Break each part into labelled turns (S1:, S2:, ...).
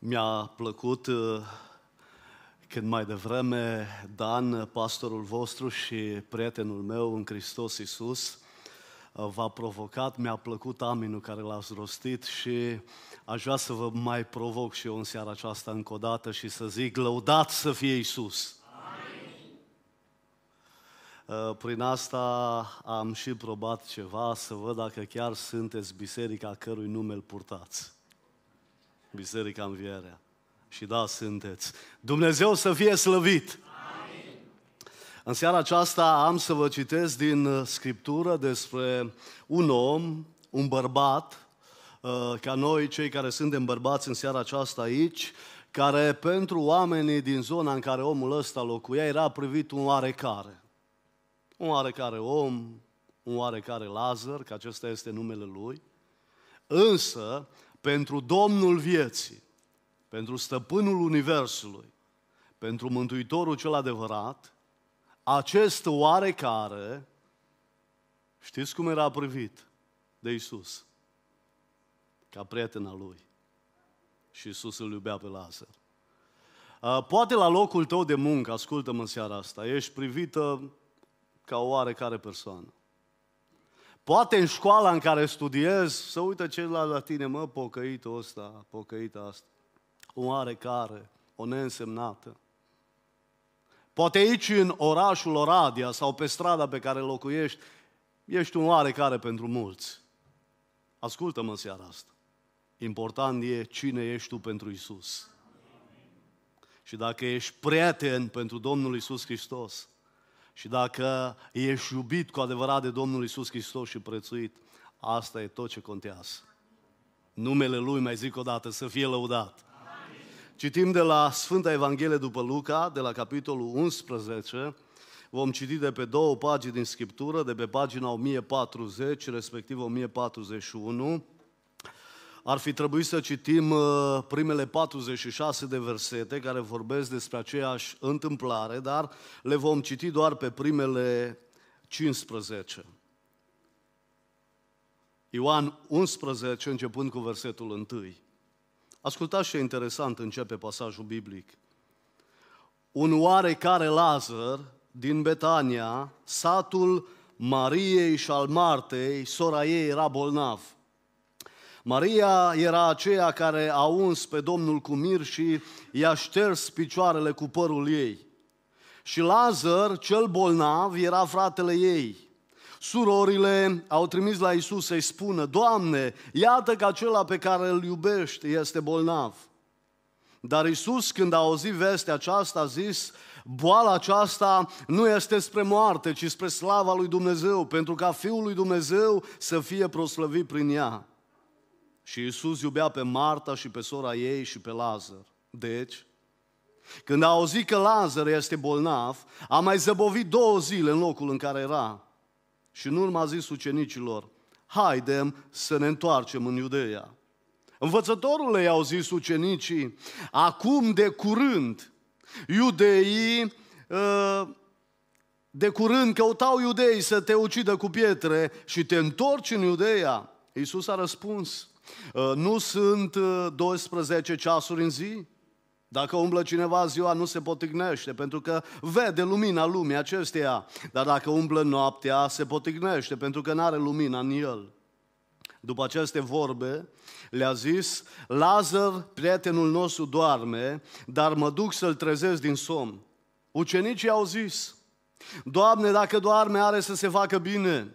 S1: Mi-a plăcut uh, când mai devreme Dan, pastorul vostru și prietenul meu în Hristos Iisus, uh, v-a provocat, mi-a plăcut aminul care l-ați rostit și aș vrea să vă mai provoc și eu în seara aceasta încă o dată și să zic, lăudat să fie Iisus! Uh, prin asta am și probat ceva, să văd dacă chiar sunteți biserica cărui nume îl purtați. Biserica Învierea. Și da, sunteți. Dumnezeu să fie slăvit! Amin. În seara aceasta am să vă citesc din uh, Scriptură despre un om, un bărbat, uh, ca noi, cei care suntem bărbați în seara aceasta aici, care pentru oamenii din zona în care omul ăsta locuia era privit un oarecare. Un oarecare om, un oarecare Lazar, că acesta este numele lui, însă pentru Domnul vieții, pentru stăpânul Universului, pentru Mântuitorul cel adevărat, acest oarecare, știți cum era privit de Isus? Ca prietena lui. Și Isus îl iubea pe Lazar. Poate la locul tău de muncă, ascultă-mă în seara asta, ești privită ca o oarecare persoană. Poate în școala în care studiezi, să uită celălalt la tine, mă, pocăitul ăsta, pocăită asta. O oarecare, o neînsemnată. Poate aici în orașul Oradia sau pe strada pe care locuiești, ești un oarecare pentru mulți. Ascultă-mă în seara asta. Important e cine ești tu pentru Isus. Și dacă ești prieten pentru Domnul Isus Hristos, și dacă ești iubit cu adevărat de Domnul Isus Hristos și prețuit, asta e tot ce contează. Numele Lui, mai zic o dată, să fie lăudat. Amin. Citim de la Sfânta Evanghelie după Luca, de la capitolul 11, vom citi de pe două pagini din Scriptură, de pe pagina 1040, respectiv 1041, ar fi trebuit să citim uh, primele 46 de versete care vorbesc despre aceeași întâmplare, dar le vom citi doar pe primele 15. Ioan 11, începând cu versetul 1. Ascultați ce interesant începe pasajul biblic. Un oarecare Lazar din Betania, satul Mariei și al Martei, sora ei era bolnav – Maria era aceea care a uns pe Domnul cu mir și i-a șters picioarele cu părul ei. Și Lazar, cel bolnav, era fratele ei. Surorile au trimis la Isus să-i spună, Doamne, iată că acela pe care îl iubești este bolnav. Dar Isus, când a auzit vestea aceasta, a zis, boala aceasta nu este spre moarte, ci spre slava lui Dumnezeu, pentru ca Fiul lui Dumnezeu să fie proslăvit prin ea. Și Isus iubea pe Marta și pe sora ei și pe Lazar. Deci, când a auzit că Lazar este bolnav, a mai zăbovit două zile în locul în care era. Și în urmă a zis ucenicilor, haidem să ne întoarcem în Iudeea. Învățătorule, i-au zis ucenicii, acum de curând, iudeii ă, de curând căutau iudeii să te ucidă cu pietre și te întorci în Iudeea. Iisus a răspuns, Uh, nu sunt 12 uh, ceasuri în zi? Dacă umblă cineva ziua, nu se potignește, pentru că vede lumina lumii acesteia. Dar dacă umblă noaptea, se potignește, pentru că nu are lumina în el. După aceste vorbe, le-a zis, Lazar, prietenul nostru, doarme, dar mă duc să-l trezesc din somn. Ucenicii au zis, Doamne, dacă doarme, are să se facă bine.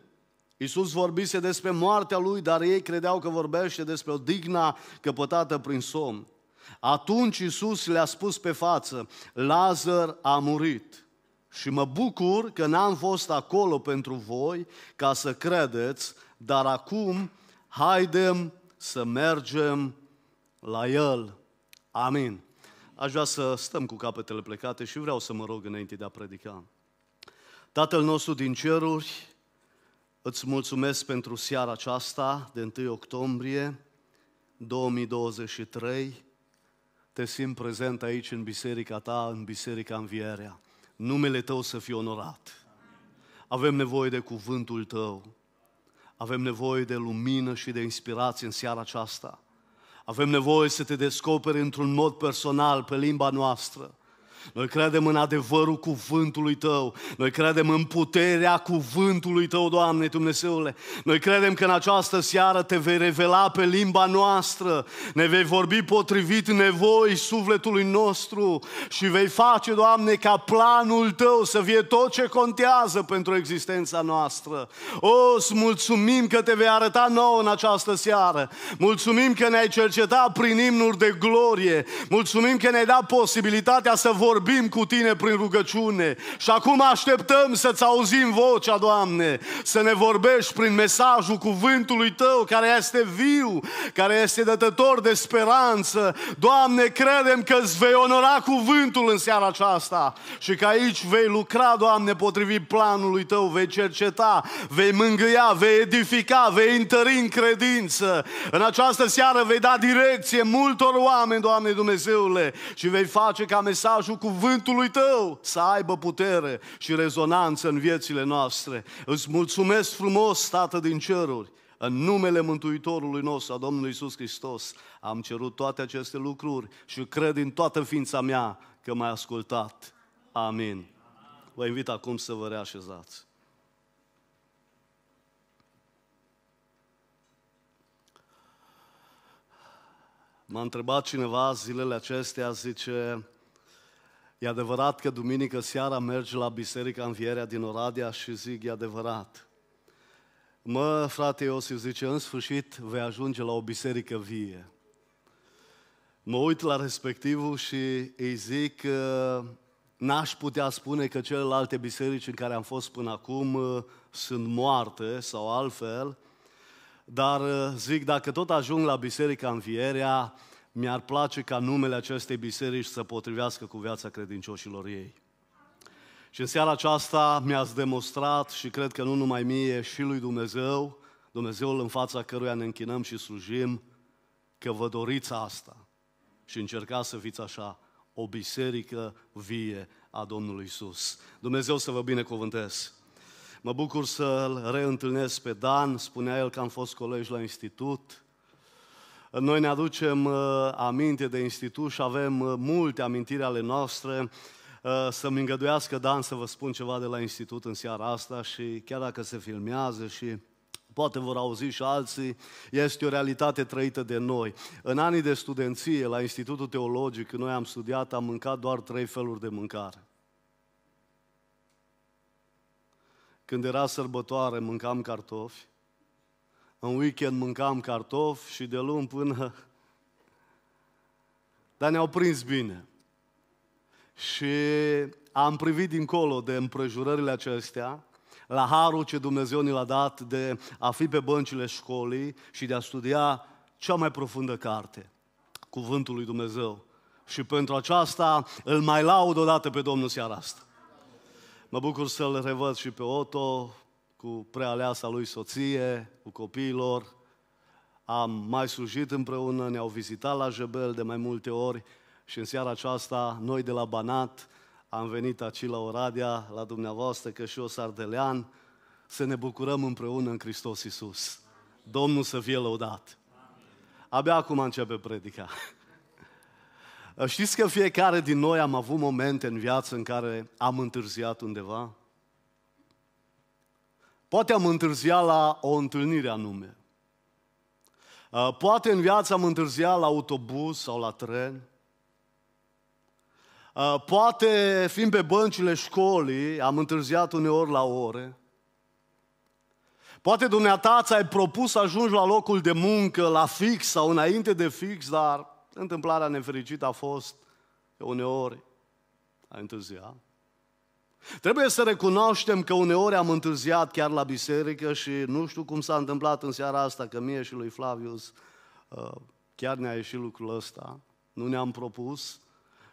S1: Iisus vorbise despre moartea lui, dar ei credeau că vorbește despre o digna căpătată prin somn. Atunci Iisus le-a spus pe față, Lazar a murit. Și mă bucur că n-am fost acolo pentru voi ca să credeți, dar acum haidem să mergem la el. Amin. Aș vrea să stăm cu capetele plecate și vreau să mă rog înainte de a predica. Tatăl nostru din ceruri, Îți mulțumesc pentru seara aceasta de 1 octombrie 2023. Te simt prezent aici în biserica ta, în biserica Învierea. Numele tău să fie onorat. Avem nevoie de cuvântul tău. Avem nevoie de lumină și de inspirație în seara aceasta. Avem nevoie să te descoperi într-un mod personal pe limba noastră. Noi credem în adevărul cuvântului Tău. Noi credem în puterea cuvântului Tău, Doamne Dumnezeule. Noi credem că în această seară Te vei revela pe limba noastră. Ne vei vorbi potrivit nevoi sufletului nostru și vei face, Doamne, ca planul Tău să fie tot ce contează pentru existența noastră. O, îți mulțumim că Te vei arăta nouă în această seară. Mulțumim că ne-ai cercetat prin imnuri de glorie. Mulțumim că ne-ai dat posibilitatea să vorbim vorbim cu Tine prin rugăciune și acum așteptăm să-ți auzim vocea, Doamne, să ne vorbești prin mesajul cuvântului Tău care este viu, care este dătător de speranță. Doamne, credem că îți vei onora cuvântul în seara aceasta și că aici vei lucra, Doamne, potrivit planului Tău, vei cerceta, vei mângâia, vei edifica, vei întări în credință. În această seară vei da direcție multor oameni, Doamne Dumnezeule, și vei face ca mesajul cuvântului tău să aibă putere și rezonanță în viețile noastre. Îți mulțumesc frumos, Tată din ceruri, în numele Mântuitorului nostru, a Domnului Isus Hristos, am cerut toate aceste lucruri și cred în toată ființa mea că m-ai ascultat. Amin. Vă invit acum să vă reașezați. M-a întrebat cineva zilele acestea, zice, E adevărat că duminică seara mergi la Biserica Învierea din Oradea și zic, e adevărat. Mă, frate Iosif zice, în sfârșit vei ajunge la o biserică vie. Mă uit la respectivul și îi zic că n-aș putea spune că celelalte biserici în care am fost până acum uh, sunt moarte sau altfel, dar uh, zic, dacă tot ajung la Biserica Învierea, mi-ar place ca numele acestei biserici să potrivească cu viața credincioșilor ei. Și în seara aceasta mi-ați demonstrat și cred că nu numai mie, și lui Dumnezeu, Dumnezeul în fața căruia ne închinăm și slujim, că vă doriți asta și încercați să fiți așa, o biserică vie a Domnului Isus. Dumnezeu să vă binecuvântez. Mă bucur să-l reîntâlnesc pe Dan, spunea el că am fost colegi la institut, noi ne aducem uh, aminte de institut și avem uh, multe amintiri ale noastre. Uh, să-mi îngăduiască, Dan, să vă spun ceva de la institut în seara asta și chiar dacă se filmează și poate vor auzi și alții, este o realitate trăită de noi. În anii de studenție, la Institutul Teologic, când noi am studiat, am mâncat doar trei feluri de mâncare. Când era sărbătoare, mâncam cartofi, în weekend mâncam cartofi și de luni până... Dar ne-au prins bine. Și am privit dincolo de împrejurările acestea, la harul ce Dumnezeu ne l-a dat de a fi pe băncile școlii și de a studia cea mai profundă carte, Cuvântul lui Dumnezeu. Și pentru aceasta îl mai laud odată pe Domnul seara asta. Mă bucur să-l revăd și pe Otto, cu prealeasa lui soție, cu copiilor. Am mai slujit împreună, ne-au vizitat la Jebel de mai multe ori și în seara aceasta, noi de la Banat, am venit aici la Oradea, la dumneavoastră, că și eu sardelean, să ne bucurăm împreună în Hristos Iisus. Domnul să fie lăudat. Abia acum începe predica. Știți că fiecare din noi am avut momente în viață în care am întârziat undeva? Poate am întârziat la o întâlnire anume. Uh, poate în viață am întârziat la autobuz sau la tren. Uh, poate, fiind pe băncile școlii, am întârziat uneori la ore. Poate dumneata ți-ai propus să ajungi la locul de muncă, la fix sau înainte de fix, dar întâmplarea nefericită a fost că uneori ai întârziat. Trebuie să recunoaștem că uneori am întârziat chiar la biserică și nu știu cum s-a întâmplat în seara asta, că mie și lui Flavius uh, chiar ne-a ieșit lucrul ăsta. Nu ne-am propus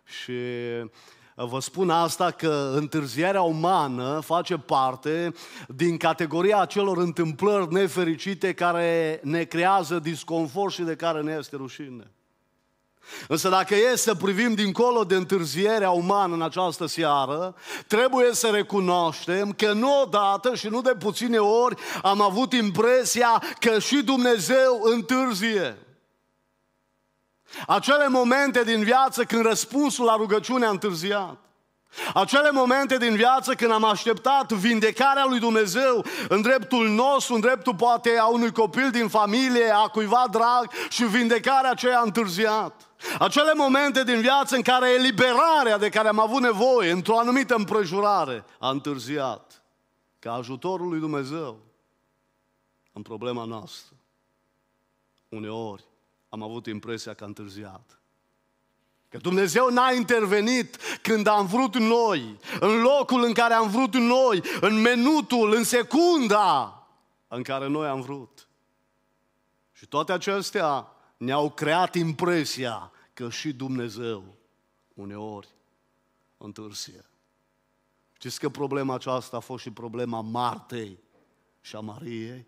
S1: și uh, Vă spun asta că întârzierea umană face parte din categoria acelor întâmplări nefericite care ne creează disconfort și de care ne este rușine. Însă dacă e să privim dincolo de întârzierea umană în această seară, trebuie să recunoaștem că nu odată și nu de puține ori am avut impresia că și Dumnezeu întârzie. Acele momente din viață când răspunsul la rugăciune a întârziat. Acele momente din viață când am așteptat vindecarea lui Dumnezeu în dreptul nostru, în dreptul poate a unui copil din familie, a cuiva drag și vindecarea aceea a întârziat. Acele momente din viață în care eliberarea de care am avut nevoie într-o anumită împrejurare a întârziat. Ca ajutorul lui Dumnezeu în problema noastră. Uneori am avut impresia că a întârziat. Că Dumnezeu n-a intervenit când am vrut noi, în locul în care am vrut noi, în minutul, în secunda în care noi am vrut. Și toate acestea ne-au creat impresia că și Dumnezeu uneori întârzie. Știți că problema aceasta a fost și problema Martei și a Mariei?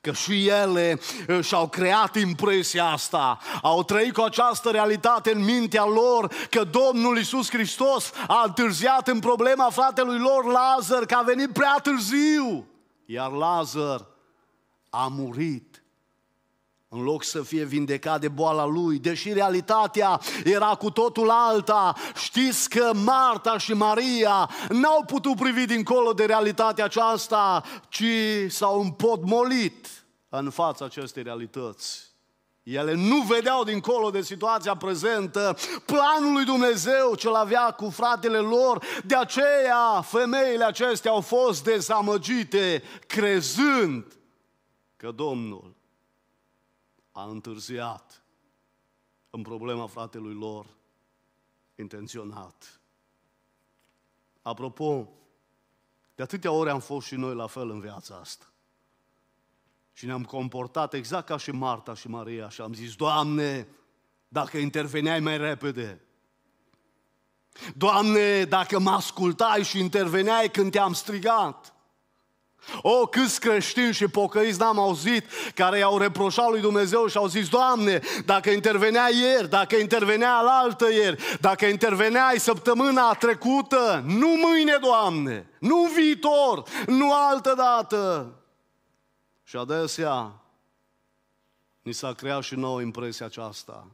S1: Că și ele uh, și-au creat impresia asta, au trăit cu această realitate în mintea lor că Domnul Isus Hristos a întârziat în problema fratelui lor Lazar, că a venit prea târziu. Iar Lazar a murit în loc să fie vindecat de boala lui, deși realitatea era cu totul alta. Știți că Marta și Maria n-au putut privi dincolo de realitatea aceasta, ci s-au împotmolit în fața acestei realități. Ele nu vedeau dincolo de situația prezentă planul lui Dumnezeu ce-l avea cu fratele lor. De aceea femeile acestea au fost dezamăgite, crezând că Domnul a întârziat în problema fratelui lor intenționat. Apropo, de atâtea ori am fost și noi la fel în viața asta. Și ne-am comportat exact ca și Marta și Maria și am zis, Doamne, dacă interveneai mai repede, Doamne, dacă mă ascultai și interveneai când te-am strigat, o, câți creștini și pocăiți n-am auzit care i-au reproșat lui Dumnezeu și au zis, Doamne, dacă intervenea ieri, dacă intervenea la altă ieri, dacă interveneai săptămâna trecută, nu mâine, Doamne, nu viitor, nu altă dată. Și adesea ni s-a creat și nouă impresia aceasta,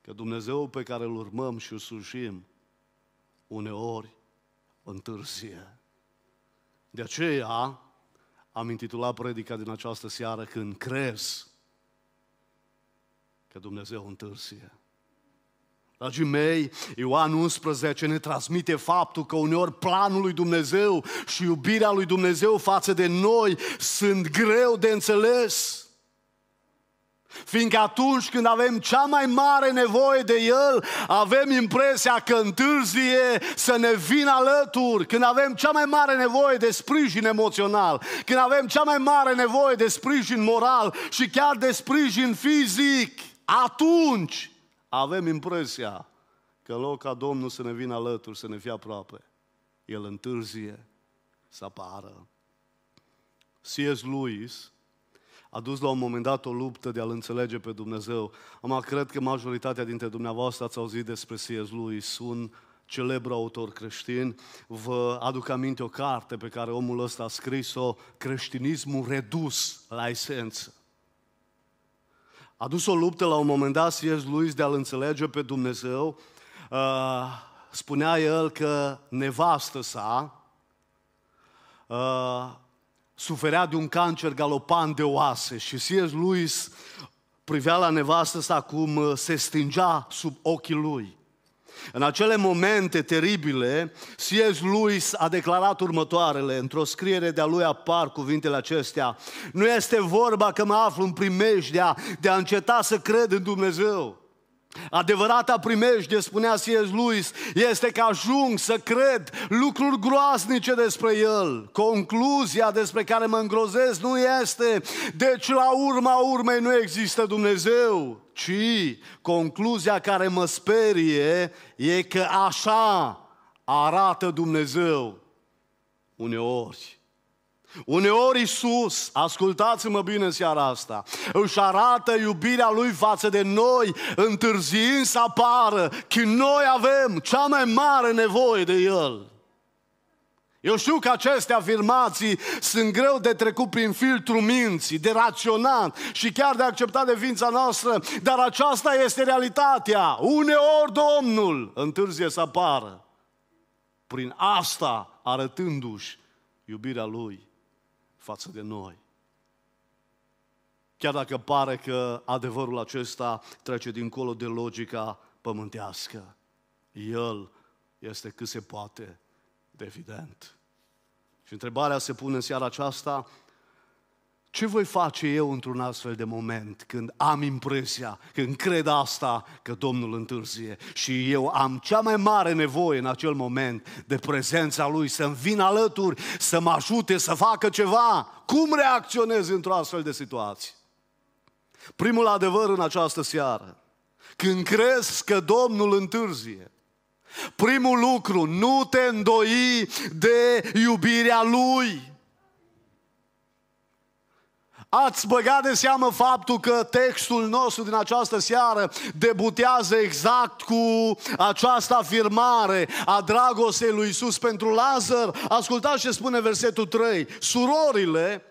S1: că Dumnezeu pe care îl urmăm și îl slujim, uneori întârzie. De aceea am intitulat predica din această seară când crezi că Dumnezeu întârzie. Dragii mei, Ioan 11 ne transmite faptul că uneori planul lui Dumnezeu și iubirea lui Dumnezeu față de noi sunt greu de înțeles. Fiindcă atunci când avem cea mai mare nevoie de El, avem impresia că întârzie să ne vină alături. Când avem cea mai mare nevoie de sprijin emoțional, când avem cea mai mare nevoie de sprijin moral și chiar de sprijin fizic, atunci avem impresia că în loc ca Domnul să ne vină alături, să ne fie aproape, El întârzie să apară. C.S. Lewis a dus la un moment dat o luptă de a-L înțelege pe Dumnezeu. Am cred că majoritatea dintre dumneavoastră ați auzit despre C.S. Lewis, un celebru autor creștin. Vă aduc aminte o carte pe care omul ăsta a scris-o, Creștinismul redus la esență. A dus o luptă la un moment dat C.S. Lewis de a-L înțelege pe Dumnezeu. Uh, spunea el că nevastă sa uh, suferea de un cancer galopant de oase și C.S. Lewis privea la nevastă sa cum uh, se stingea sub ochii lui. În acele momente teribile, C.S. Lewis a declarat următoarele, într-o scriere de-a lui apar cuvintele acestea, nu este vorba că mă aflu în primejdea de a înceta să cred în Dumnezeu, Adevărata primejde, spunea C.S. Lewis, este că ajung să cred lucruri groaznice despre el. Concluzia despre care mă îngrozesc nu este, deci la urma urmei nu există Dumnezeu, ci concluzia care mă sperie e că așa arată Dumnezeu uneori. Uneori Iisus, ascultați-mă bine în seara asta, își arată iubirea Lui față de noi, întârziind să apară, că noi avem cea mai mare nevoie de El. Eu știu că aceste afirmații sunt greu de trecut prin filtrul minții, de raționat și chiar de acceptat de ființa noastră, dar aceasta este realitatea. Uneori Domnul întârzie să apară. Prin asta arătându-și iubirea Lui față de noi. Chiar dacă pare că adevărul acesta trece dincolo de logica pământească, El este cât se poate de evident. Și întrebarea se pune în seara aceasta, ce voi face eu într-un astfel de moment când am impresia, când cred asta că Domnul întârzie și eu am cea mai mare nevoie în acel moment de prezența Lui, să-mi vin alături, să mă ajute, să facă ceva? Cum reacționez într-o astfel de situație? Primul adevăr în această seară, când crezi că Domnul întârzie, primul lucru, nu te îndoi de iubirea Lui. Ați băgat de seamă faptul că textul nostru din această seară debutează exact cu această afirmare a dragostei lui Isus pentru Lazar? Ascultați ce spune versetul 3. Surorile,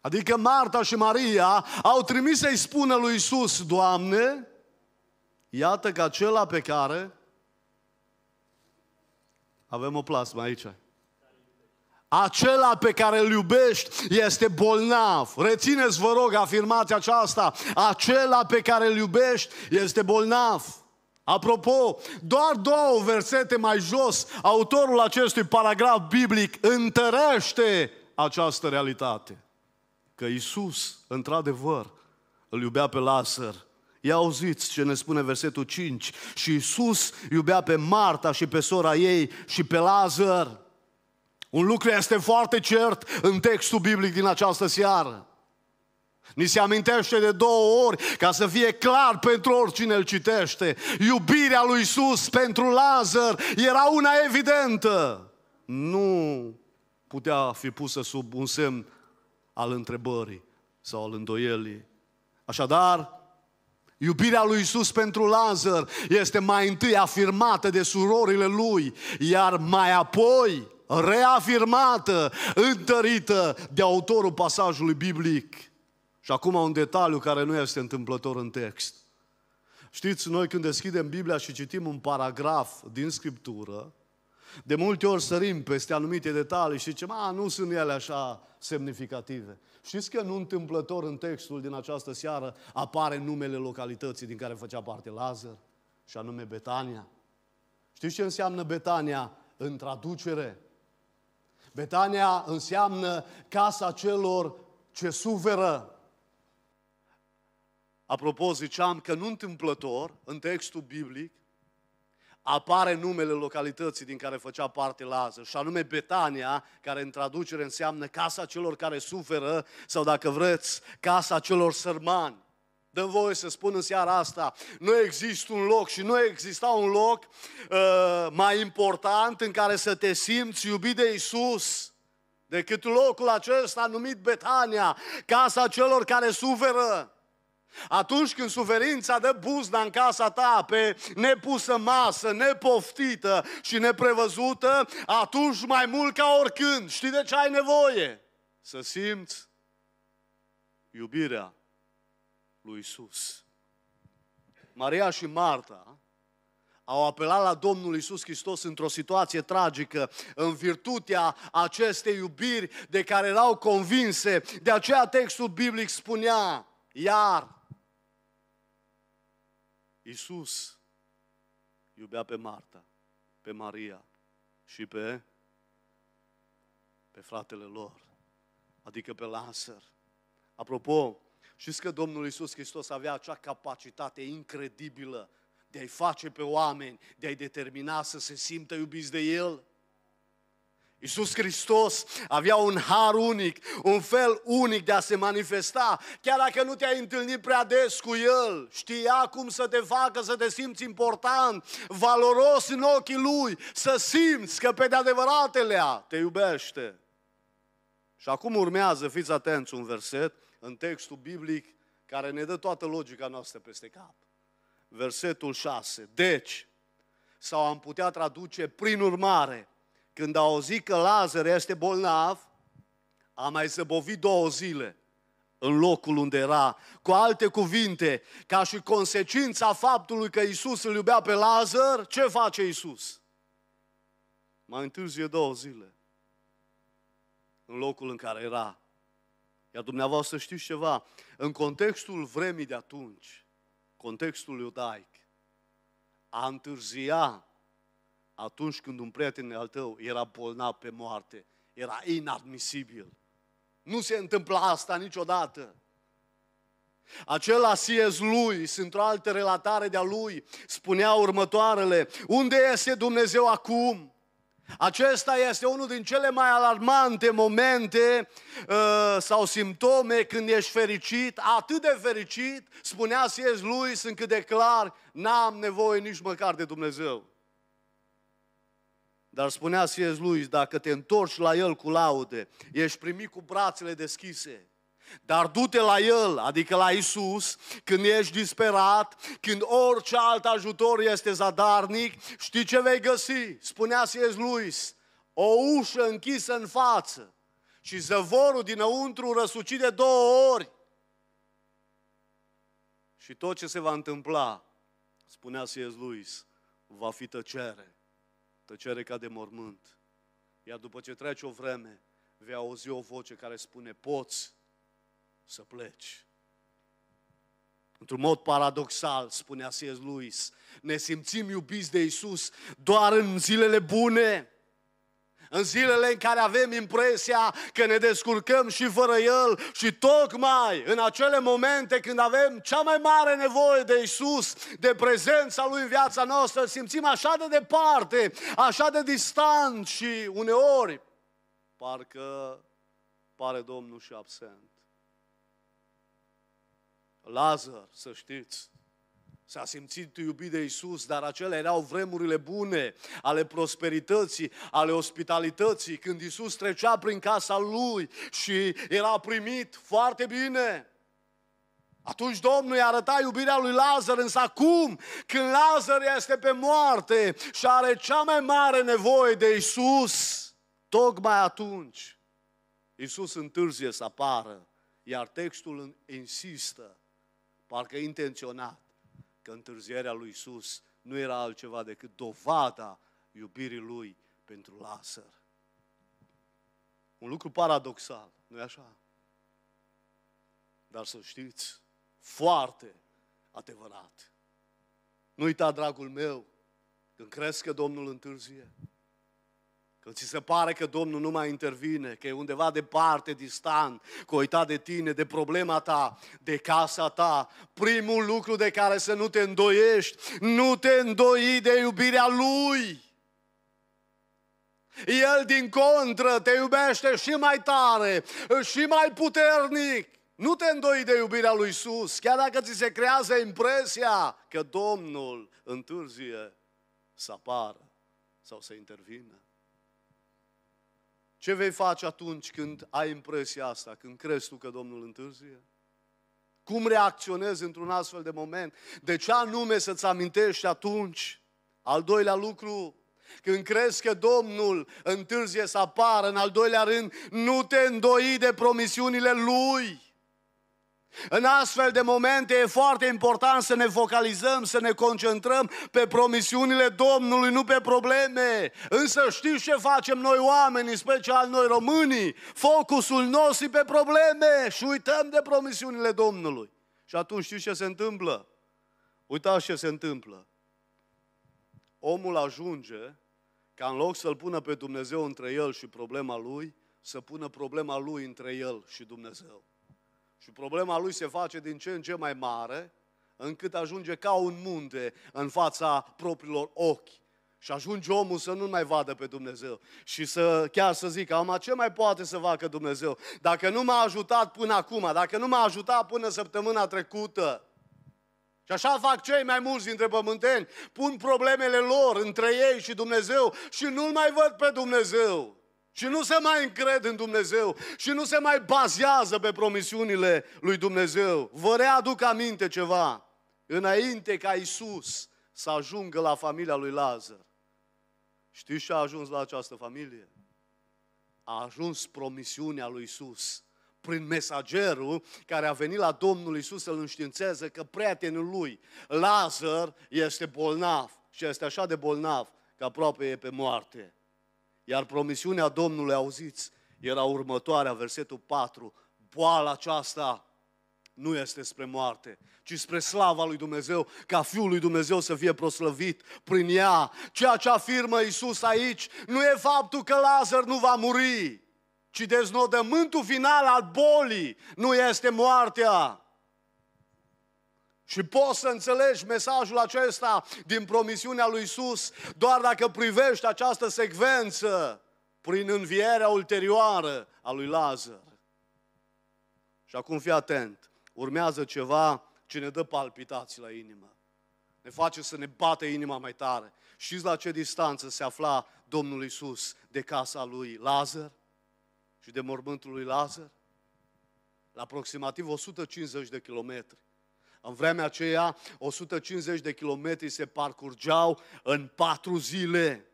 S1: adică Marta și Maria, au trimis să-i spună lui Isus, Doamne, iată că acela pe care avem o plasmă aici. Acela pe care îl iubești este bolnav. Rețineți, vă rog, afirmația aceasta. Acela pe care îl iubești este bolnav. Apropo, doar două versete mai jos, autorul acestui paragraf biblic întărește această realitate. Că Isus, într-adevăr, îl iubea pe Lazar Ia auziți ce ne spune versetul 5. Și Iisus iubea pe Marta și pe sora ei și pe Lazar. Un lucru este foarte cert în textul biblic din această seară. Ni se amintește de două ori ca să fie clar pentru oricine îl citește. Iubirea lui Isus pentru Lazar era una evidentă. Nu putea fi pusă sub un semn al întrebării sau al îndoielii. Așadar, Iubirea lui Isus pentru Lazar este mai întâi afirmată de surorile lui, iar mai apoi reafirmată, întărită de autorul pasajului biblic. Și acum un detaliu care nu este întâmplător în text. Știți, noi când deschidem Biblia și citim un paragraf din Scriptură, de multe ori sărim peste anumite detalii și zicem, a, nu sunt ele așa semnificative. Știți că nu întâmplător în textul din această seară apare numele localității din care făcea parte Lazar, și anume Betania. Știți ce înseamnă Betania în traducere? Betania înseamnă casa celor ce suferă. Apropo, ziceam că nu întâmplător, în textul biblic, apare numele localității din care făcea parte Lazar, și anume Betania, care în traducere înseamnă casa celor care suferă, sau dacă vreți, casa celor sărmani. Dăm voie să spun în seara asta, nu există un loc și nu exista un loc uh, mai important în care să te simți iubit de Isus decât locul acesta numit Betania, casa celor care suferă. Atunci când suferința dă buzna în casa ta pe nepusă masă, nepoftită și neprevăzută, atunci mai mult ca oricând, știi de ce ai nevoie? Să simți iubirea lui Isus. Maria și Marta au apelat la Domnul Isus Hristos într-o situație tragică, în virtutea acestei iubiri de care erau convinse. De aceea textul biblic spunea, iar Iisus iubea pe Marta, pe Maria și pe, pe fratele lor, adică pe Lazar. Apropo, știți că Domnul Iisus Hristos avea acea capacitate incredibilă de a-i face pe oameni, de a-i determina să se simtă iubiți de El? Iisus Hristos avea un har unic, un fel unic de a se manifesta, chiar dacă nu te-ai întâlnit prea des cu El, știa cum să te facă să te simți important, valoros în ochii Lui, să simți că pe de adevăratele te iubește. Și acum urmează, fiți atenți, un verset în textul biblic care ne dă toată logica noastră peste cap. Versetul 6. Deci, sau am putea traduce prin urmare, când a auzit că Lazar este bolnav, a mai zăbovit două zile în locul unde era. Cu alte cuvinte, ca și consecința faptului că Isus îl iubea pe Lazar, ce face Isus? Mai întârzie două zile în locul în care era. Iar dumneavoastră știți ceva, în contextul vremii de atunci, contextul iudaic, a întârzia atunci când un prieten al tău era bolnav pe moarte, era inadmisibil. Nu se întâmpla asta niciodată. Acela C.S. lui, într-o altă relatare de-a lui, spunea următoarele, unde este Dumnezeu acum? Acesta este unul din cele mai alarmante momente uh, sau simptome când ești fericit, atât de fericit, spunea C.S. lui, sunt cât de clar, n-am nevoie nici măcar de Dumnezeu. Dar spunea C.S. lui, dacă te întorci la El cu laude, ești primit cu brațele deschise. Dar du-te la El, adică la Isus, când ești disperat, când orice alt ajutor este zadarnic, știi ce vei găsi? Spunea C.S. Lewis, o ușă închisă în față și zăvorul dinăuntru răsucit de două ori. Și tot ce se va întâmpla, spunea C.S. Lewis, va fi tăcere. Tăcere ca de mormânt. Iar după ce trece o vreme, vei auzi o voce care spune, poți să pleci. Într-un mod paradoxal, spunea C.S. Lewis, ne simțim iubiți de Isus doar în zilele bune, în zilele în care avem impresia că ne descurcăm și fără El și tocmai în acele momente când avem cea mai mare nevoie de Isus, de prezența Lui în viața noastră, simțim așa de departe, așa de distant și uneori parcă pare Domnul și absent. Lazar, să știți, S-a simțit iubit de Isus, dar acelea erau vremurile bune ale prosperității, ale ospitalității, când Isus trecea prin casa lui și era primit foarte bine. Atunci Domnul i-a arătat iubirea lui Lazar, însă acum, când Lazar este pe moarte și are cea mai mare nevoie de Isus, tocmai atunci, Isus întârzie să apară, iar textul insistă, parcă intenționat, că întârzierea lui Isus nu era altceva decât dovada iubirii lui pentru Lazar. Un lucru paradoxal, nu-i așa? Dar să știți, foarte adevărat. Nu uita, dragul meu, când crezi că Domnul întârzie, când ți se pare că Domnul nu mai intervine, că e undeva departe, distant, că uitat de tine, de problema ta, de casa ta, primul lucru de care să nu te îndoiești, nu te îndoi de iubirea Lui. El, din contră, te iubește și mai tare, și mai puternic. Nu te îndoi de iubirea lui Isus, chiar dacă ți se creează impresia că Domnul întârzie să apară sau să intervină. Ce vei face atunci când ai impresia asta, când crezi tu că Domnul întârzie? Cum reacționezi într-un astfel de moment? De ce anume să-ți amintești atunci? Al doilea lucru, când crezi că Domnul întârzie să apară, în al doilea rând, nu te îndoi de promisiunile Lui. În astfel de momente e foarte important să ne focalizăm, să ne concentrăm pe promisiunile Domnului, nu pe probleme. Însă știți ce facem noi oameni, în special noi românii? Focusul nostru pe probleme și uităm de promisiunile Domnului. Și atunci știți ce se întâmplă? Uitați ce se întâmplă. Omul ajunge ca în loc să-L pună pe Dumnezeu între el și problema lui, să pună problema lui între el și Dumnezeu. Și problema lui se face din ce în ce mai mare, încât ajunge ca un munte în fața propriilor ochi. Și ajunge omul să nu mai vadă pe Dumnezeu și să chiar să zică, am ce mai poate să facă Dumnezeu? Dacă nu m-a ajutat până acum, dacă nu m-a ajutat până săptămâna trecută, și așa fac cei mai mulți dintre pământeni, pun problemele lor între ei și Dumnezeu și nu-L mai văd pe Dumnezeu. Și nu se mai încred în Dumnezeu și nu se mai bazează pe promisiunile lui Dumnezeu. Vă readuc aminte ceva. Înainte ca Isus să ajungă la familia lui Lazar, Știți ce a ajuns la această familie? A ajuns promisiunea lui Isus prin mesagerul care a venit la Domnul Isus să-l înștiințeze că prietenul lui, Lazar, este bolnav și este așa de bolnav că aproape e pe moarte. Iar promisiunea Domnului, auziți, era următoarea, versetul 4, boala aceasta nu este spre moarte, ci spre slava lui Dumnezeu, ca Fiul lui Dumnezeu să fie proslăvit prin ea. Ceea ce afirmă Isus aici nu e faptul că Lazar nu va muri, ci deznodământul final al bolii nu este moartea. Și poți să înțelegi mesajul acesta din promisiunea lui Isus doar dacă privești această secvență prin învierea ulterioară a lui Lazar. Și acum fii atent, urmează ceva ce ne dă palpitații la inimă. Ne face să ne bate inima mai tare. Știți la ce distanță se afla Domnul Isus de casa lui Lazar și de mormântul lui Lazar? La aproximativ 150 de kilometri. În vremea aceea, 150 de kilometri se parcurgeau în patru zile.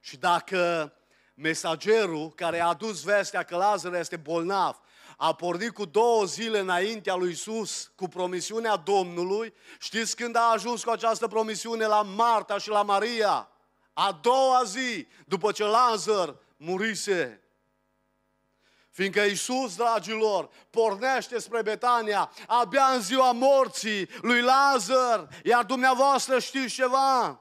S1: Și dacă mesagerul care a adus vestea că Lazar este bolnav, a pornit cu două zile înaintea lui Isus cu promisiunea Domnului. Știți când a ajuns cu această promisiune la Marta și la Maria? A doua zi, după ce Lazar murise. Fiindcă Iisus, dragilor, pornește spre Betania abia în ziua morții lui Lazar, iar dumneavoastră știți ceva?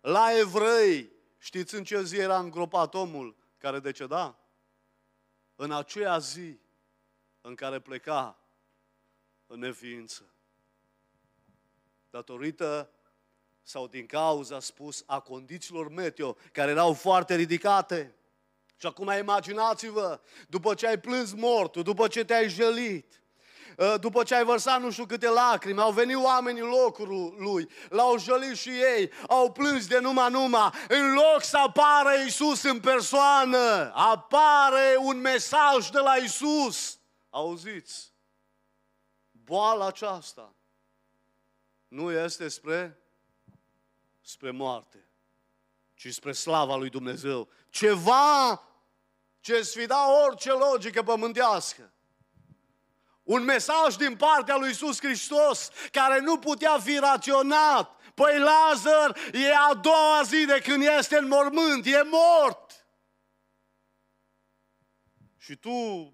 S1: La evrei, știți în ce zi era îngropat omul care deceda? În aceea zi în care pleca în neființă. Datorită sau din cauza, spus, a condițiilor meteo, care erau foarte ridicate. Și acum imaginați-vă, după ce ai plâns mortul, după ce te-ai jălit, ă, după ce ai vărsat nu știu câte lacrimi, au venit oamenii locului lui, l-au jălit și ei, au plâns de numai numai, în loc să apară Isus în persoană, apare un mesaj de la Isus. Auziți? Boala aceasta nu este spre, spre moarte, ci spre slava lui Dumnezeu. Ceva ce sfida orice logică pământească. Un mesaj din partea lui Isus Hristos care nu putea fi raționat. Păi Lazar e a doua zi de când este în mormânt, e mort. Și tu,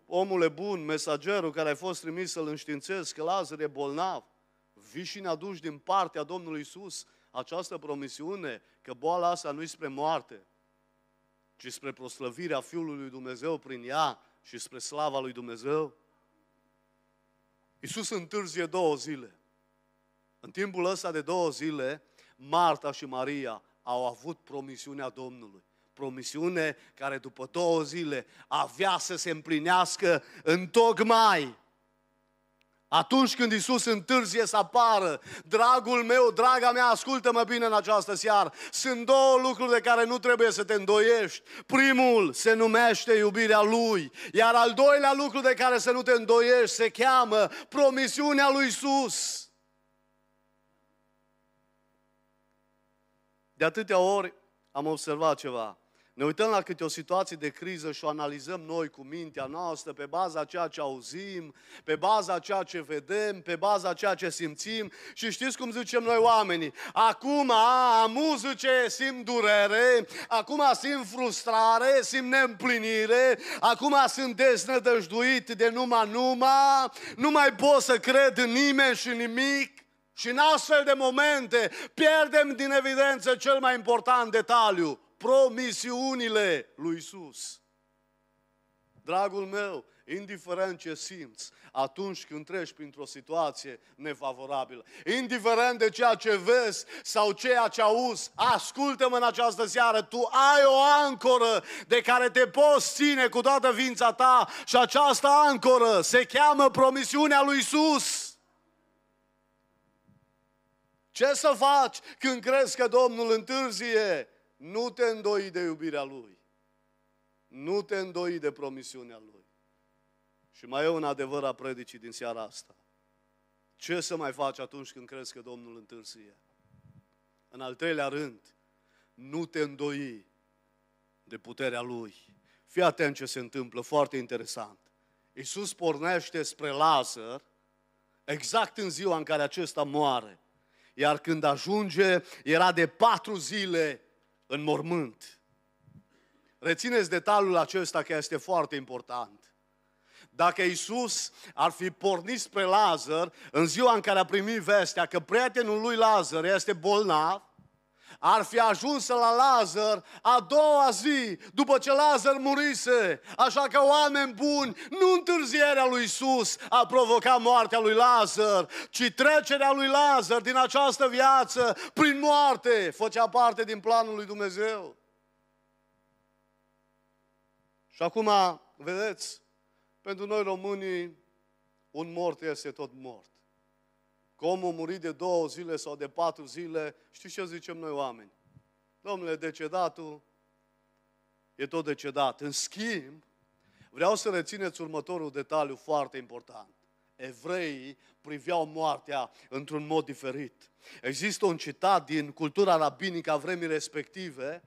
S1: omule bun, mesagerul care ai fost trimis să-l înștiințezi că Lazar e bolnav, vii și ne aduci din partea Domnului Isus această promisiune că boala asta nu-i spre moarte, ci spre proslăvirea Fiului lui Dumnezeu prin ea și spre slava lui Dumnezeu? Iisus întârzie două zile. În timpul ăsta de două zile, Marta și Maria au avut promisiunea Domnului. Promisiune care după două zile avea să se împlinească în tocmai atunci când Isus întârzie să apară, dragul meu, draga mea, ascultă-mă bine în această seară. Sunt două lucruri de care nu trebuie să te îndoiești. Primul se numește iubirea Lui, iar al doilea lucru de care să nu te îndoiești se cheamă promisiunea lui Isus. De atâtea ori am observat ceva. Ne uităm la câte o situație de criză și o analizăm noi cu mintea noastră pe baza ceea ce auzim, pe baza ceea ce vedem, pe baza ceea ce simțim. Și știți cum zicem noi oamenii, acum am zice, simt durere, acum simt frustrare, simt neîmplinire, acum sunt deznădăjduit de numai numai, nu mai pot să cred în nimeni și nimic. Și în astfel de momente pierdem din evidență cel mai important detaliu, promisiunile lui Isus. Dragul meu, indiferent ce simți, atunci când treci printr-o situație nefavorabilă, indiferent de ceea ce vezi sau ceea ce auzi, ascultă-mă în această seară, tu ai o ancoră de care te poți ține cu toată ființa ta și această ancoră se cheamă promisiunea lui Isus. Ce să faci când crezi că Domnul întârzie? Nu te îndoi de iubirea Lui. Nu te îndoi de promisiunea Lui. Și mai e un adevăr a predicii din seara asta. Ce să mai faci atunci când crezi că Domnul întârzie? În al treilea rând, nu te îndoi de puterea Lui. Fii atent ce se întâmplă, foarte interesant. Iisus pornește spre Lazar exact în ziua în care acesta moare. Iar când ajunge, era de patru zile în mormânt. Rețineți detaliul acesta că este foarte important. Dacă Iisus ar fi pornit spre Lazar în ziua în care a primit vestea că prietenul lui Lazar este bolnav, ar fi ajuns la Lazar a doua zi, după ce Lazar murise. Așa că oameni buni, nu întârzierea lui Isus a provocat moartea lui Lazar, ci trecerea lui Lazar din această viață prin moarte făcea parte din planul lui Dumnezeu. Și acum, vedeți, pentru noi românii, un mort este tot mort. Că omul murit de două zile sau de patru zile, știți ce zicem noi oameni? Domnule, decedatul e tot decedat. În schimb, vreau să rețineți următorul detaliu foarte important. Evreii priveau moartea într-un mod diferit. Există un citat din cultura rabinică a vremii respective,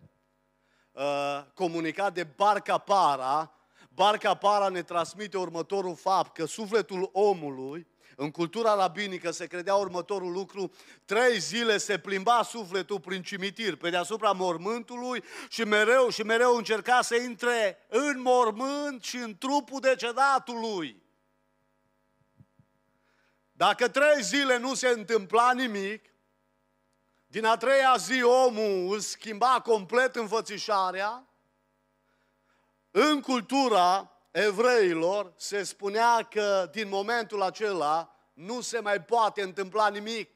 S1: uh, comunicat de Barca Para. Barca Para ne transmite următorul fapt, că sufletul omului în cultura rabinică se credea următorul lucru, trei zile se plimba sufletul prin cimitir, pe deasupra mormântului și mereu și mereu încerca să intre în mormânt și în trupul decedatului. Dacă trei zile nu se întâmpla nimic, din a treia zi omul își schimba complet înfățișarea, în cultura evreilor se spunea că din momentul acela nu se mai poate întâmpla nimic.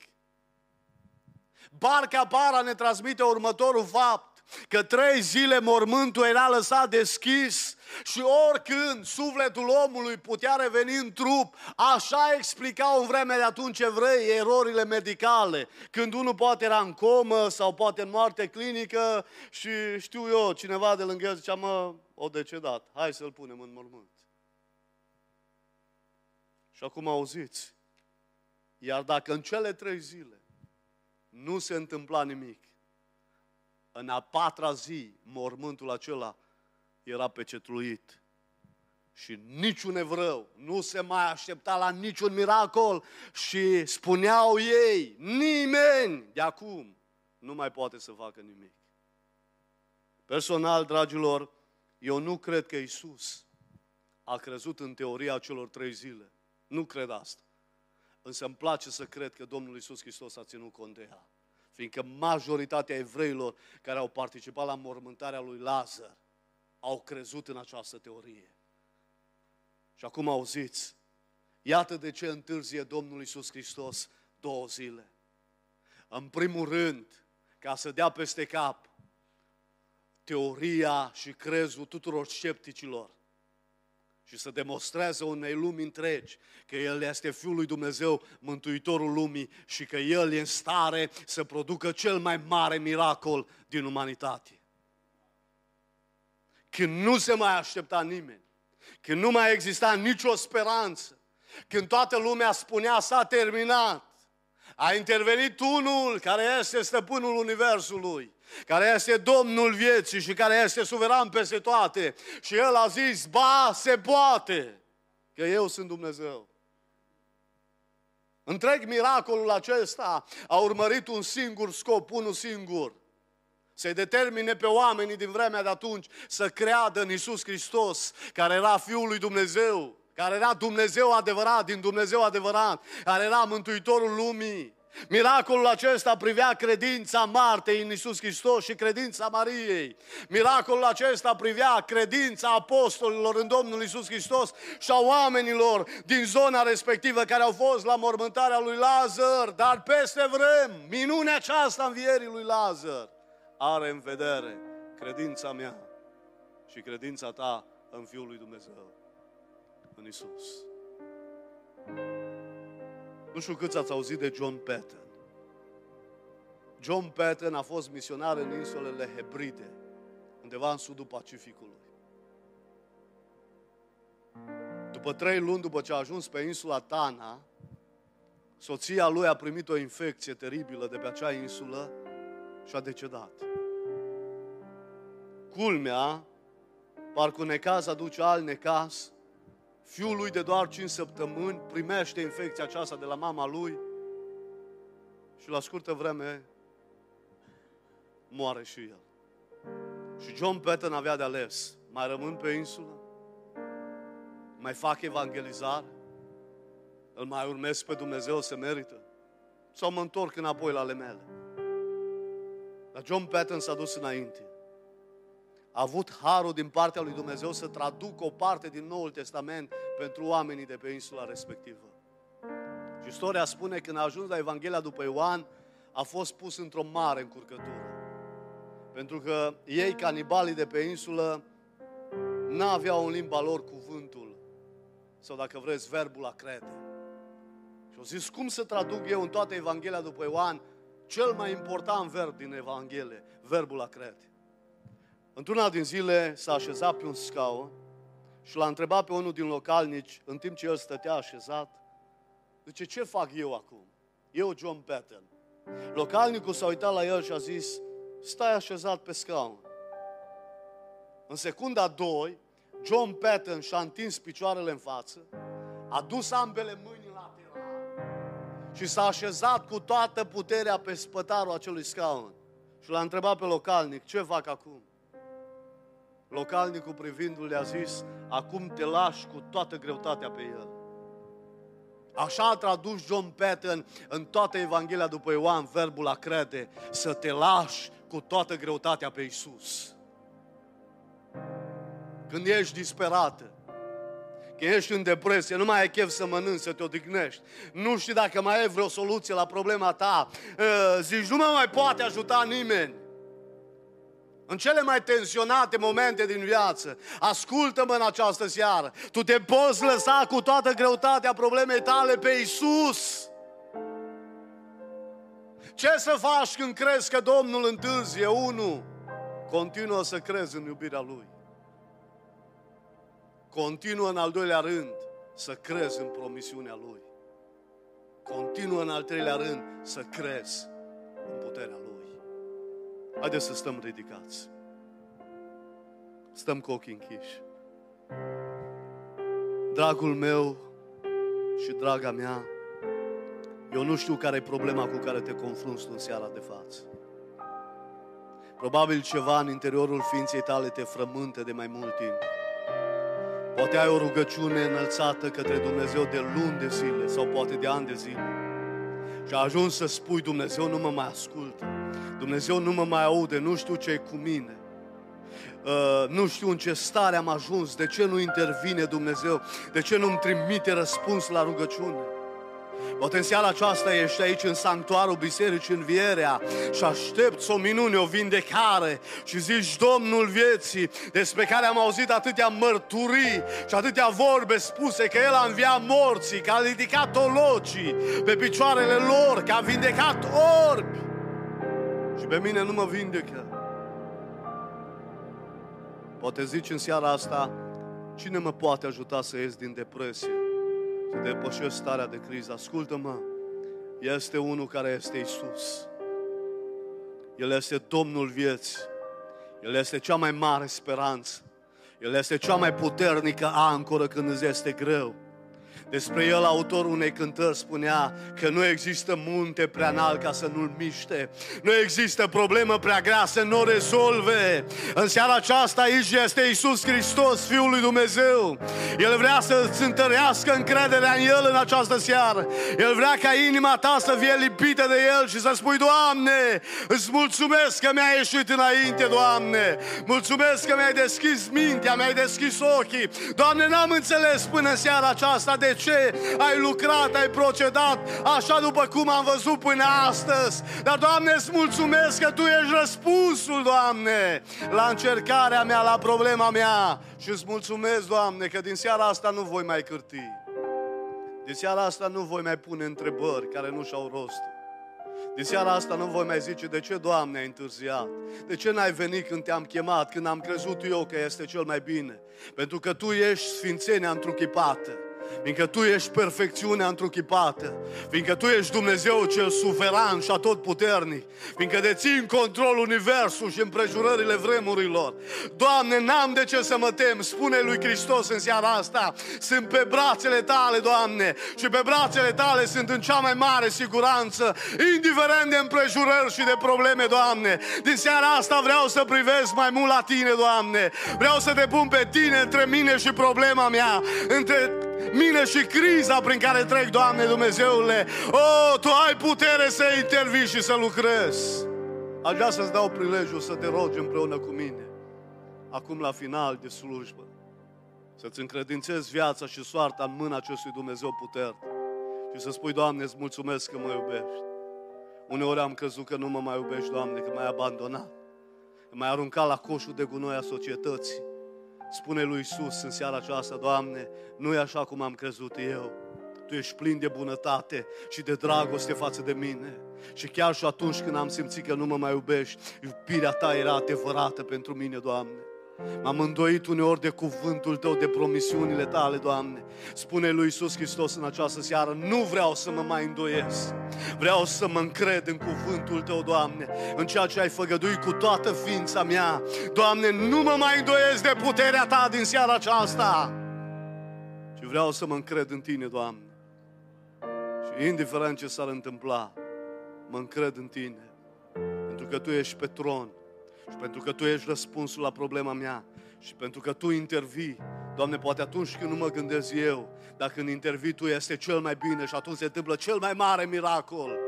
S1: Barca Para ne transmite următorul fapt, că trei zile mormântul era lăsat deschis și oricând sufletul omului putea reveni în trup, așa explicau în vremea de atunci evrei erorile medicale. Când unul poate era în comă sau poate în moarte clinică și știu eu, cineva de lângă el zicea, mă, o decedat, hai să-l punem în mormânt. Și acum auziți, iar dacă în cele trei zile nu se întâmpla nimic, în a patra zi mormântul acela era pecetluit. Și niciun evreu nu se mai aștepta la niciun miracol și spuneau ei, nimeni de acum nu mai poate să facă nimic. Personal, dragilor, eu nu cred că Isus a crezut în teoria celor trei zile. Nu cred asta. Însă îmi place să cred că Domnul Isus Hristos a ținut cont de ea. Fiindcă majoritatea evreilor care au participat la mormântarea lui Lazar au crezut în această teorie. Și acum auziți, iată de ce întârzie Domnul Isus Hristos două zile. În primul rând, ca să dea peste cap teoria și crezul tuturor scepticilor și să demonstreze unei lumi întregi că El este Fiul lui Dumnezeu, Mântuitorul lumii și că El e în stare să producă cel mai mare miracol din umanitate. Când nu se mai aștepta nimeni, când nu mai exista nicio speranță, când toată lumea spunea s-a terminat, a intervenit unul care este stăpânul Universului, care este Domnul vieții și care este suveran peste toate. Și el a zis, ba, se poate, că eu sunt Dumnezeu. Întreg miracolul acesta a urmărit un singur scop, unul singur. Să-i determine pe oamenii din vremea de atunci să creadă în Isus Hristos, care era Fiul lui Dumnezeu, care era Dumnezeu adevărat, din Dumnezeu adevărat, care era Mântuitorul lumii. Miracolul acesta privea credința Martei în Isus Hristos și credința Mariei. Miracolul acesta privea credința apostolilor în Domnul Isus Hristos și a oamenilor din zona respectivă care au fost la mormântarea lui Lazar, dar peste vrem, minunea aceasta învierii lui Lazar are în vedere credința mea și credința ta în Fiul lui Dumnezeu, în Isus. Nu știu câți ați auzit de John Patton. John Patton a fost misionar în insulele Hebride, undeva în sudul Pacificului. După trei luni după ce a ajuns pe insula Tana, soția lui a primit o infecție teribilă de pe acea insulă și a decedat. culmea, parcă un necaz aduce alt necaz, fiul lui de doar 5 săptămâni primește infecția aceasta de la mama lui și la scurtă vreme moare și el. Și John Patton avea de ales. Mai rămân pe insulă? Mai fac evangelizare? Îl mai urmez pe Dumnezeu să merită? Sau mă întorc înapoi la ale mele? Dar John Patton s-a dus înainte. A avut harul din partea lui Dumnezeu să traducă o parte din Noul Testament pentru oamenii de pe insula respectivă. Și istoria spune că când a ajuns la Evanghelia după Ioan, a fost pus într-o mare încurcătură. Pentru că ei, canibalii de pe insulă, n-aveau în limba lor cuvântul, sau dacă vreți, verbul a crede. Și au zis, cum să traduc eu în toată Evanghelia după Ioan cel mai important verb din Evanghelie, verbul a crede. Într-una din zile s-a așezat pe un scaun și l-a întrebat pe unul din localnici, în timp ce el stătea așezat, zice, ce fac eu acum? Eu, John Patton. Localnicul s-a uitat la el și a zis, stai așezat pe scaun. În secunda 2, John Patton și-a întins picioarele în față, a dus ambele mâini lateral și s-a așezat cu toată puterea pe spătarul acelui scaun. Și l-a întrebat pe localnic, ce fac acum? Localnicul privindu-l le-a zis, acum te lași cu toată greutatea pe el. Așa a tradus John Patton în toată Evanghelia după Ioan verbul a crede, să te lași cu toată greutatea pe Isus. Când ești disperată, când ești în depresie, nu mai ai chef să mănânci, să te odihnești, nu știi dacă mai ai vreo soluție la problema ta, ă, zici, nu mă mai poate ajuta nimeni. În cele mai tensionate momente din viață, ascultă-mă în această seară, tu te poți lăsa cu toată greutatea problemei tale pe Isus. Ce să faci când crezi că Domnul întârzie? Unu, continuă să crezi în iubirea Lui. Continuă în al doilea rând să crezi în promisiunea Lui. Continuă în al treilea rând să crezi în puterea Lui. Haideți să stăm ridicați. Stăm cu ochii închiși. Dragul meu și draga mea, eu nu știu care e problema cu care te confrunți în seara de față. Probabil ceva în interiorul ființei tale te frământă de mai mult timp. Poate ai o rugăciune înălțată către Dumnezeu de luni de zile sau poate de ani de zile. Și a ajuns să spui, Dumnezeu nu mă mai ascultă. Dumnezeu nu mă mai aude, nu știu ce e cu mine. Uh, nu știu în ce stare am ajuns, de ce nu intervine Dumnezeu, de ce nu-mi trimite răspuns la rugăciune. Poate în seara aceasta ești aici în sanctuarul Bisericii Învierea și aștepți o minune, o vindecare și zici Domnul vieții despre care am auzit atâtea mărturii și atâtea vorbe spuse că El a înviat morții, că a ridicat ologii pe picioarele lor, că a vindecat orbi. Și pe mine nu mă vindecă. Poate zici în seara asta, cine mă poate ajuta să ies din depresie? să depășesc starea de criză. Ascultă-mă, este unul care este Isus. El este Domnul vieții. El este cea mai mare speranță. El este cea mai puternică ancoră când îți este greu. Despre el, autorul unei cântări spunea că nu există munte prea înalt ca să nu-l miște. Nu există problemă prea grea să nu o rezolve. În seara aceasta aici este Isus Hristos, Fiul lui Dumnezeu. El vrea să-ți întărească încrederea în El în această seară. El vrea ca inima ta să fie lipită de El și să spui, Doamne, îți mulțumesc că mi-ai ieșit înainte, Doamne. Mulțumesc că mi-ai deschis mintea, mi-ai deschis ochii. Doamne, n-am înțeles până în seara aceasta de ce ai lucrat, ai procedat așa după cum am văzut până astăzi. Dar, Doamne, îți mulțumesc că Tu ești răspunsul, Doamne, la încercarea mea, la problema mea. Și îți mulțumesc, Doamne, că din seara asta nu voi mai cârti. Din seara asta nu voi mai pune întrebări care nu și-au rost. Din seara asta nu voi mai zice de ce, Doamne, ai întârziat? De ce n-ai venit când te-am chemat, când am crezut eu că este cel mai bine? Pentru că Tu ești sfințenia întruchipată. Fiindcă Tu ești perfecțiunea întruchipată, fiindcă Tu ești Dumnezeu cel suveran și atotputernic, fiindcă dețin control universul și împrejurările vremurilor. Doamne, n-am de ce să mă tem, spune lui Hristos în seara asta, sunt pe brațele Tale, Doamne, și pe brațele Tale sunt în cea mai mare siguranță, indiferent de împrejurări și de probleme, Doamne. Din seara asta vreau să privesc mai mult la Tine, Doamne. Vreau să te pun pe Tine între mine și problema mea, între mine și criza prin care trec, Doamne Dumnezeule. Oh, Tu ai putere să intervii și să lucrezi. Aș vrea să-ți dau prilejul să te rogi împreună cu mine, acum la final de slujbă, să-ți încredințezi viața și soarta în mâna acestui Dumnezeu puternic și să spui, Doamne, îți mulțumesc că mă iubești. Uneori am crezut că nu mă mai iubești, Doamne, că m-ai abandonat. M-ai aruncat la coșul de gunoi a societății. Spune lui Isus în seara aceasta, Doamne, nu e așa cum am crezut eu. Tu ești plin de bunătate și de dragoste față de mine. Și chiar și atunci când am simțit că nu mă mai iubești, iubirea Ta era adevărată pentru mine, Doamne. M-am îndoit uneori de cuvântul Tău, de promisiunile Tale, Doamne. Spune lui Iisus Hristos în această seară, nu vreau să mă mai îndoiesc. Vreau să mă încred în cuvântul Tău, Doamne, în ceea ce ai făgăduit cu toată ființa mea. Doamne, nu mă mai îndoiesc de puterea Ta din seara aceasta. Și vreau să mă încred în Tine, Doamne. Și indiferent ce s-ar întâmpla, mă încred în Tine. Pentru că Tu ești pe tron și pentru că Tu ești răspunsul la problema mea și pentru că Tu intervii, Doamne, poate atunci când nu mă gândesc eu, dacă când intervii Tu este cel mai bine și atunci se întâmplă cel mai mare miracol.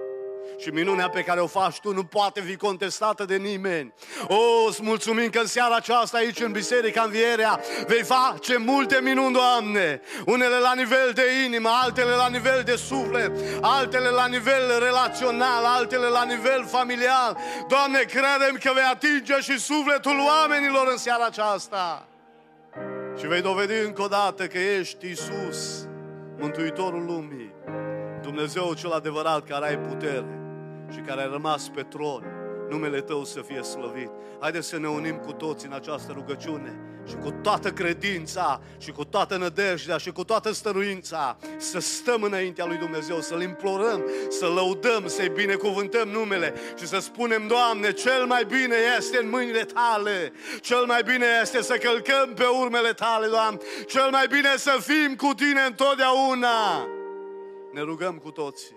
S1: Și minunea pe care o faci tu nu poate fi contestată de nimeni. O, îți mulțumim că în seara aceasta aici în Biserica Învierea vei face multe minuni, Doamne. Unele la nivel de inimă, altele la nivel de suflet, altele la nivel relațional, altele la nivel familial. Doamne, credem că vei atinge și sufletul oamenilor în seara aceasta. Și vei dovedi încă o dată că ești Isus, Mântuitorul lumii, Dumnezeu cel adevărat care ai putere și care ai rămas pe tron, numele Tău să fie slăvit. Haideți să ne unim cu toți în această rugăciune și cu toată credința și cu toată nădejdea și cu toată stăruința să stăm înaintea lui Dumnezeu, să-L implorăm, să lăudăm, să-i binecuvântăm numele și să spunem, Doamne, cel mai bine este în mâinile Tale, cel mai bine este să călcăm pe urmele Tale, Doamne, cel mai bine să fim cu Tine întotdeauna. Ne rugăm cu toții.